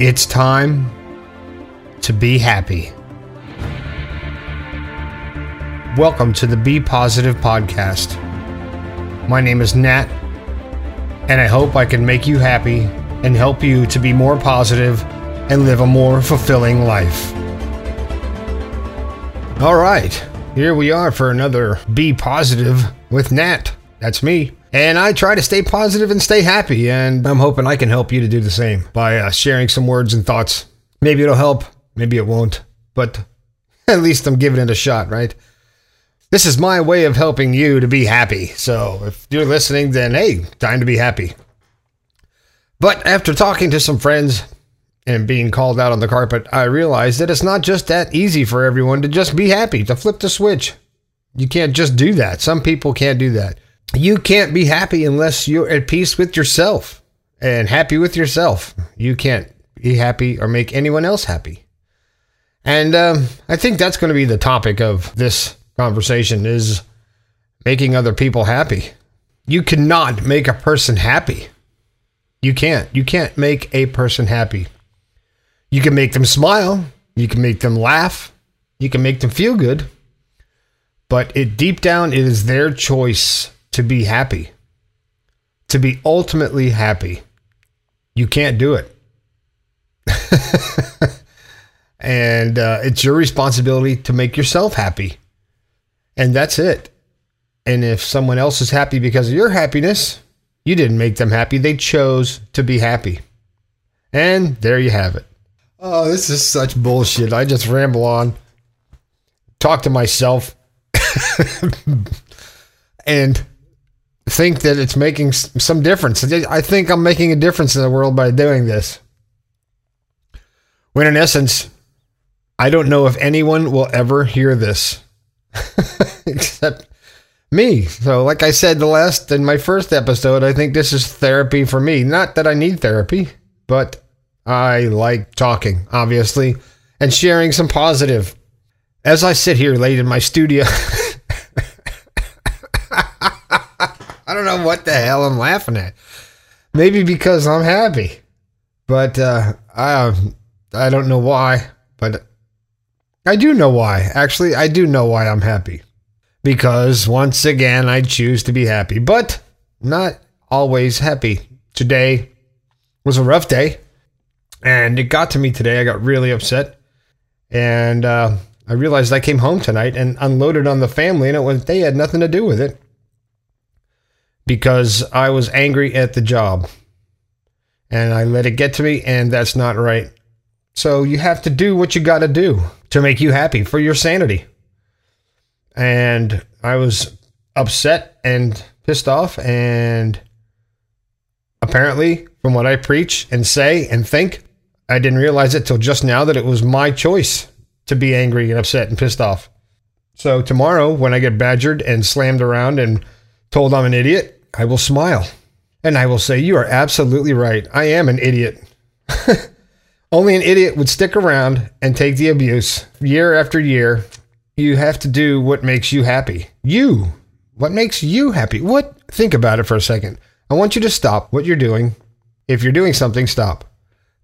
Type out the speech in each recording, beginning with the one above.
It's time to be happy. Welcome to the Be Positive Podcast. My name is Nat, and I hope I can make you happy and help you to be more positive and live a more fulfilling life. All right, here we are for another Be Positive with Nat. That's me. And I try to stay positive and stay happy, and I'm hoping I can help you to do the same by uh, sharing some words and thoughts. Maybe it'll help, maybe it won't, but at least I'm giving it a shot, right? This is my way of helping you to be happy. So if you're listening, then hey, time to be happy. But after talking to some friends and being called out on the carpet, I realized that it's not just that easy for everyone to just be happy, to flip the switch. You can't just do that. Some people can't do that you can't be happy unless you're at peace with yourself and happy with yourself. You can't be happy or make anyone else happy. And um, I think that's going to be the topic of this conversation is making other people happy. You cannot make a person happy. You can't. You can't make a person happy. You can make them smile. You can make them laugh. You can make them feel good. But it deep down, it is their choice to be happy, to be ultimately happy. You can't do it. and uh, it's your responsibility to make yourself happy. And that's it. And if someone else is happy because of your happiness, you didn't make them happy. They chose to be happy. And there you have it. Oh, this is such bullshit. I just ramble on, talk to myself. and think that it's making some difference. I think I'm making a difference in the world by doing this. When in essence, I don't know if anyone will ever hear this except me. So, like I said the last in my first episode, I think this is therapy for me. Not that I need therapy, but I like talking, obviously, and sharing some positive. As I sit here late in my studio I don't know what the hell I'm laughing at. Maybe because I'm happy, but uh, I I don't know why. But I do know why. Actually, I do know why I'm happy. Because once again, I choose to be happy, but not always happy. Today was a rough day, and it got to me today. I got really upset, and uh, I realized I came home tonight and unloaded on the family, and it was they had nothing to do with it because I was angry at the job and I let it get to me, and that's not right. So you have to do what you got to do to make you happy for your sanity. And I was upset and pissed off, and apparently, from what I preach and say and think, I didn't realize it till just now that it was my choice to be angry and upset and pissed off. So tomorrow, when I get badgered and slammed around and told I'm an idiot, I will smile and I will say, You are absolutely right. I am an idiot. Only an idiot would stick around and take the abuse year after year. You have to do what makes you happy. You. What makes you happy? What? Think about it for a second. I want you to stop what you're doing. If you're doing something, stop.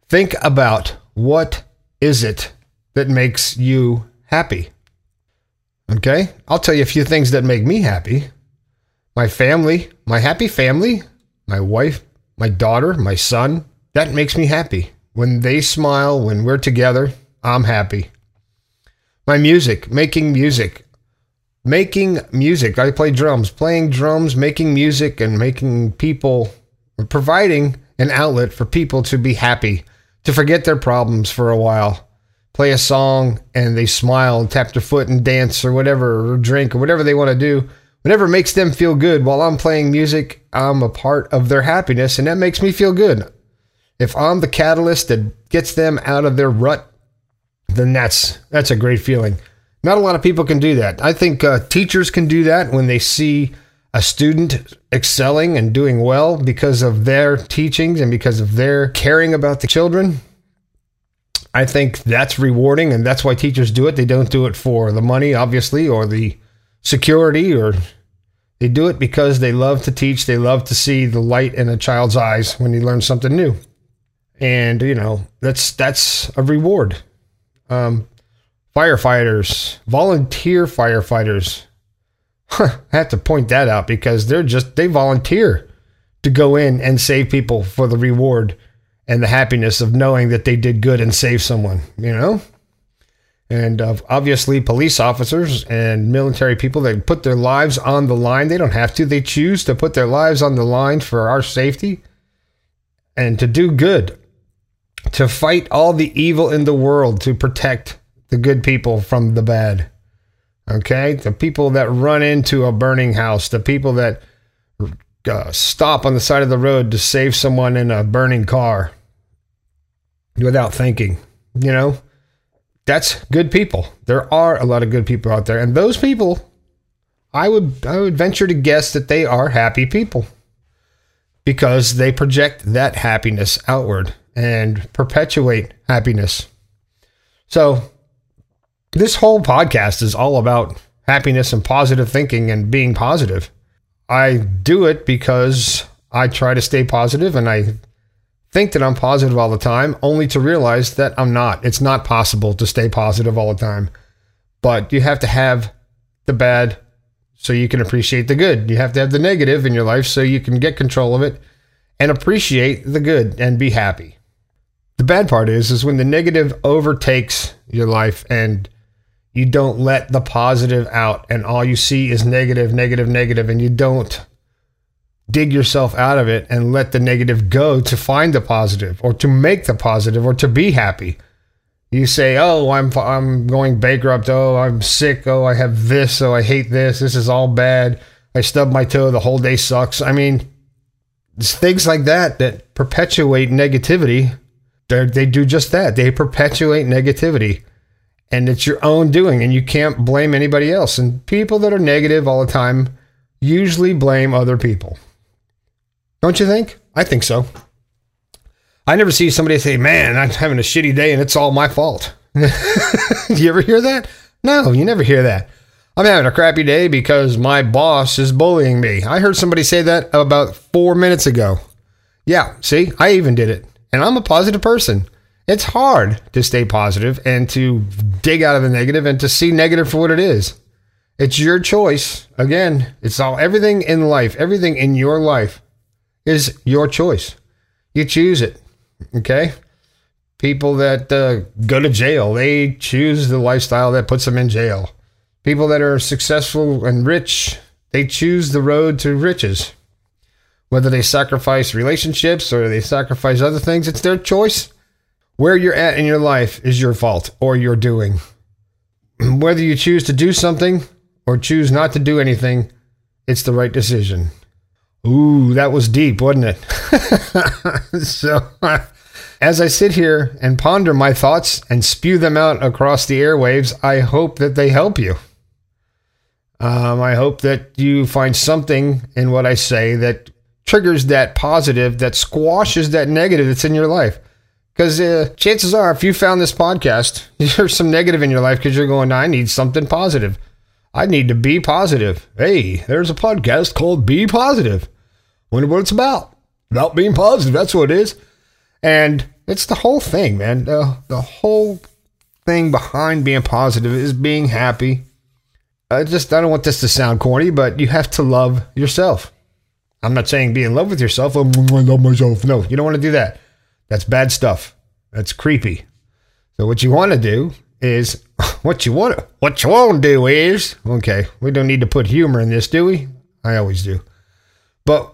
Think about what is it that makes you happy? Okay? I'll tell you a few things that make me happy my family, my happy family, my wife, my daughter, my son, that makes me happy. When they smile, when we're together, I'm happy. My music, making music. Making music. I play drums. Playing drums, making music, and making people, providing an outlet for people to be happy, to forget their problems for a while. Play a song and they smile and tap their foot and dance or whatever, or drink or whatever they want to do Whatever makes them feel good while I'm playing music, I'm a part of their happiness, and that makes me feel good. If I'm the catalyst that gets them out of their rut, then that's that's a great feeling. Not a lot of people can do that. I think uh, teachers can do that when they see a student excelling and doing well because of their teachings and because of their caring about the children. I think that's rewarding, and that's why teachers do it. They don't do it for the money, obviously, or the security or they do it because they love to teach. They love to see the light in a child's eyes when he learns something new. and you know that's that's a reward. Um, firefighters, volunteer firefighters. I have to point that out because they're just they volunteer to go in and save people for the reward and the happiness of knowing that they did good and saved someone. You know. And uh, obviously, police officers and military people that put their lives on the line, they don't have to. They choose to put their lives on the line for our safety and to do good, to fight all the evil in the world, to protect the good people from the bad. Okay? The people that run into a burning house, the people that uh, stop on the side of the road to save someone in a burning car without thinking, you know? That's good people. There are a lot of good people out there, and those people, I would I would venture to guess that they are happy people because they project that happiness outward and perpetuate happiness. So, this whole podcast is all about happiness and positive thinking and being positive. I do it because I try to stay positive and I think that I'm positive all the time, only to realize that I'm not. It's not possible to stay positive all the time. But you have to have the bad so you can appreciate the good. You have to have the negative in your life so you can get control of it and appreciate the good and be happy. The bad part is is when the negative overtakes your life and you don't let the positive out and all you see is negative, negative, negative and you don't dig yourself out of it and let the negative go to find the positive or to make the positive or to be happy. You say, "Oh, I'm I'm going bankrupt. Oh, I'm sick. Oh, I have this. Oh, I hate this. This is all bad. I stubbed my toe. The whole day sucks." I mean, it's things like that that perpetuate negativity. They they do just that. They perpetuate negativity. And it's your own doing and you can't blame anybody else. And people that are negative all the time usually blame other people. Don't you think? I think so. I never see somebody say, "Man, I'm having a shitty day and it's all my fault." you ever hear that? No, you never hear that. I'm having a crappy day because my boss is bullying me. I heard somebody say that about 4 minutes ago. Yeah, see? I even did it. And I'm a positive person. It's hard to stay positive and to dig out of the negative and to see negative for what it is. It's your choice. Again, it's all everything in life, everything in your life is your choice. You choose it. Okay. People that uh, go to jail, they choose the lifestyle that puts them in jail. People that are successful and rich, they choose the road to riches. Whether they sacrifice relationships or they sacrifice other things, it's their choice. Where you're at in your life is your fault or your doing. Whether you choose to do something or choose not to do anything, it's the right decision. Ooh, that was deep, wasn't it? so, as I sit here and ponder my thoughts and spew them out across the airwaves, I hope that they help you. Um, I hope that you find something in what I say that triggers that positive, that squashes that negative that's in your life. Because uh, chances are, if you found this podcast, there's some negative in your life because you're going, I need something positive. I need to be positive. Hey, there's a podcast called Be Positive. Wonder what it's about. About being positive. That's what it is. And it's the whole thing, man. The, the whole thing behind being positive is being happy. I just, I don't want this to sound corny, but you have to love yourself. I'm not saying be in love with yourself. Oh, I love myself. No, you don't want to do that. That's bad stuff. That's creepy. So what you want to do is what you want. What you want to do is okay. We don't need to put humor in this, do we? I always do. But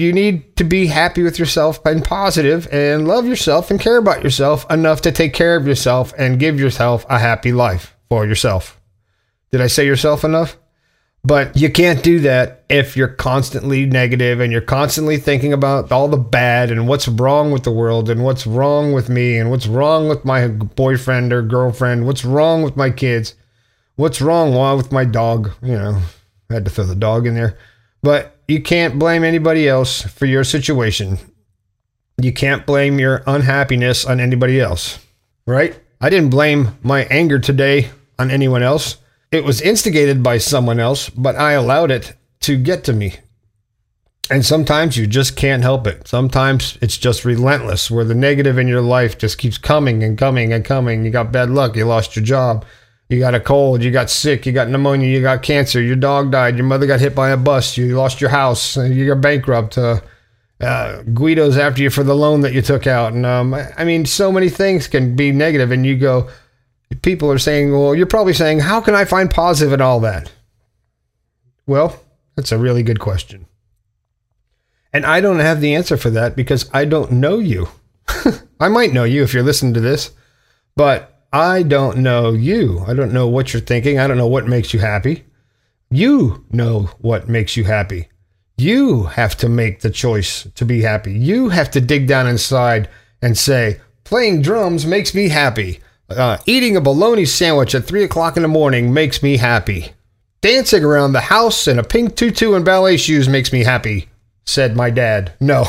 you need to be happy with yourself and positive and love yourself and care about yourself enough to take care of yourself and give yourself a happy life for yourself. Did I say yourself enough? But you can't do that if you're constantly negative and you're constantly thinking about all the bad and what's wrong with the world and what's wrong with me and what's wrong with my boyfriend or girlfriend, what's wrong with my kids, what's wrong with my dog. You know, I had to throw the dog in there. But you can't blame anybody else for your situation. You can't blame your unhappiness on anybody else, right? I didn't blame my anger today on anyone else. It was instigated by someone else, but I allowed it to get to me. And sometimes you just can't help it. Sometimes it's just relentless, where the negative in your life just keeps coming and coming and coming. You got bad luck, you lost your job, you got a cold, you got sick, you got pneumonia, you got cancer, your dog died, your mother got hit by a bus, you lost your house, you got bankrupt. Uh, uh, Guido's after you for the loan that you took out. And um, I mean, so many things can be negative, and you go, people are saying, well, you're probably saying, how can I find positive in all that? Well, that's a really good question. And I don't have the answer for that because I don't know you. I might know you if you're listening to this, but I don't know you. I don't know what you're thinking. I don't know what makes you happy. You know what makes you happy. You have to make the choice to be happy. You have to dig down inside and say, playing drums makes me happy. Uh, eating a bologna sandwich at 3 o'clock in the morning makes me happy. Dancing around the house in a pink tutu and ballet shoes makes me happy said my dad. No.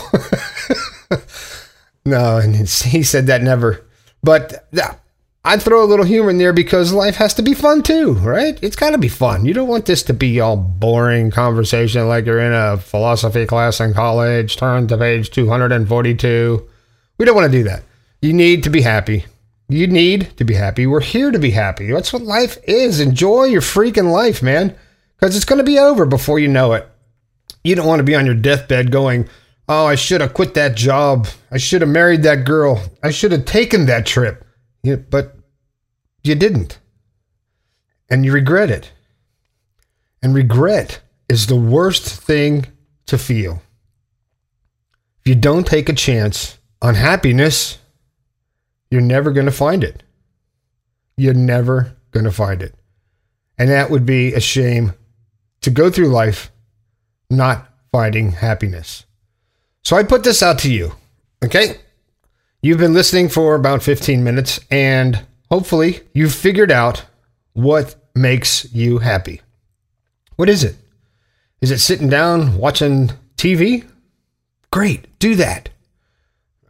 no, and he said that never. But I'd throw a little humor in there because life has to be fun too, right? It's got to be fun. You don't want this to be all boring conversation like you're in a philosophy class in college. Turn to page 242. We don't want to do that. You need to be happy. You need to be happy. We're here to be happy. That's what life is. Enjoy your freaking life, man, because it's going to be over before you know it. You don't want to be on your deathbed going, Oh, I should have quit that job. I should have married that girl. I should have taken that trip. Yeah, but you didn't. And you regret it. And regret is the worst thing to feel. If you don't take a chance on happiness, you're never going to find it. You're never going to find it. And that would be a shame to go through life not finding happiness. So I put this out to you. Okay? You've been listening for about 15 minutes, and hopefully you've figured out what makes you happy. What is it? Is it sitting down watching TV? Great, do that.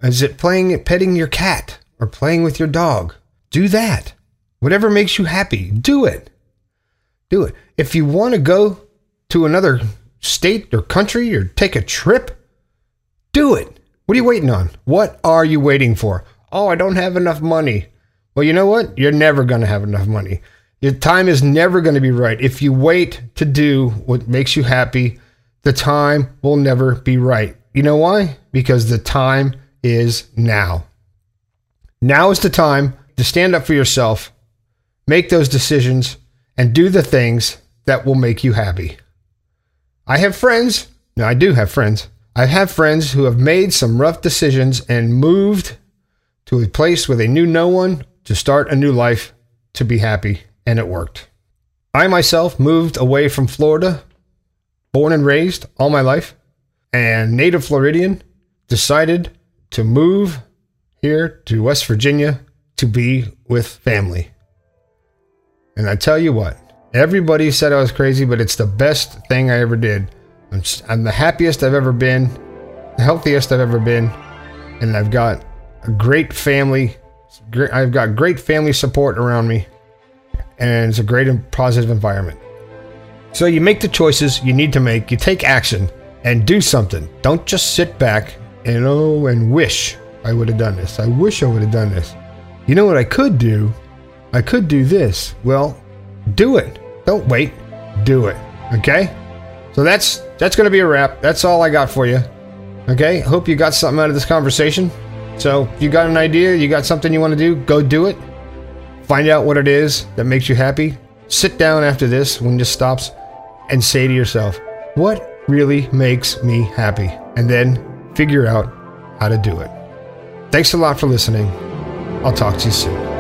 Is it playing, petting your cat or playing with your dog? Do that. Whatever makes you happy, do it. Do it. If you want to go to another state or country or take a trip, do it. What are you waiting on? What are you waiting for? Oh, I don't have enough money. Well, you know what? You're never going to have enough money. Your time is never going to be right. If you wait to do what makes you happy, the time will never be right. You know why? Because the time is now. Now is the time to stand up for yourself, make those decisions, and do the things that will make you happy. I have friends. No, I do have friends. I have friends who have made some rough decisions and moved to a place where they knew no one to start a new life to be happy, and it worked. I myself moved away from Florida, born and raised all my life, and native Floridian, decided to move here to West Virginia to be with family. And I tell you what, Everybody said I was crazy, but it's the best thing I ever did. I'm, I'm the happiest I've ever been, the healthiest I've ever been, and I've got a great family. I've got great family support around me, and it's a great and positive environment. So you make the choices you need to make, you take action, and do something. Don't just sit back and oh and wish I would have done this. I wish I would have done this. You know what I could do? I could do this. Well, do it. Don't wait. Do it. Okay? So that's that's going to be a wrap. That's all I got for you. Okay? Hope you got something out of this conversation. So, if you got an idea, you got something you want to do, go do it. Find out what it is that makes you happy. Sit down after this when this stops and say to yourself, what really makes me happy? And then figure out how to do it. Thanks a lot for listening. I'll talk to you soon.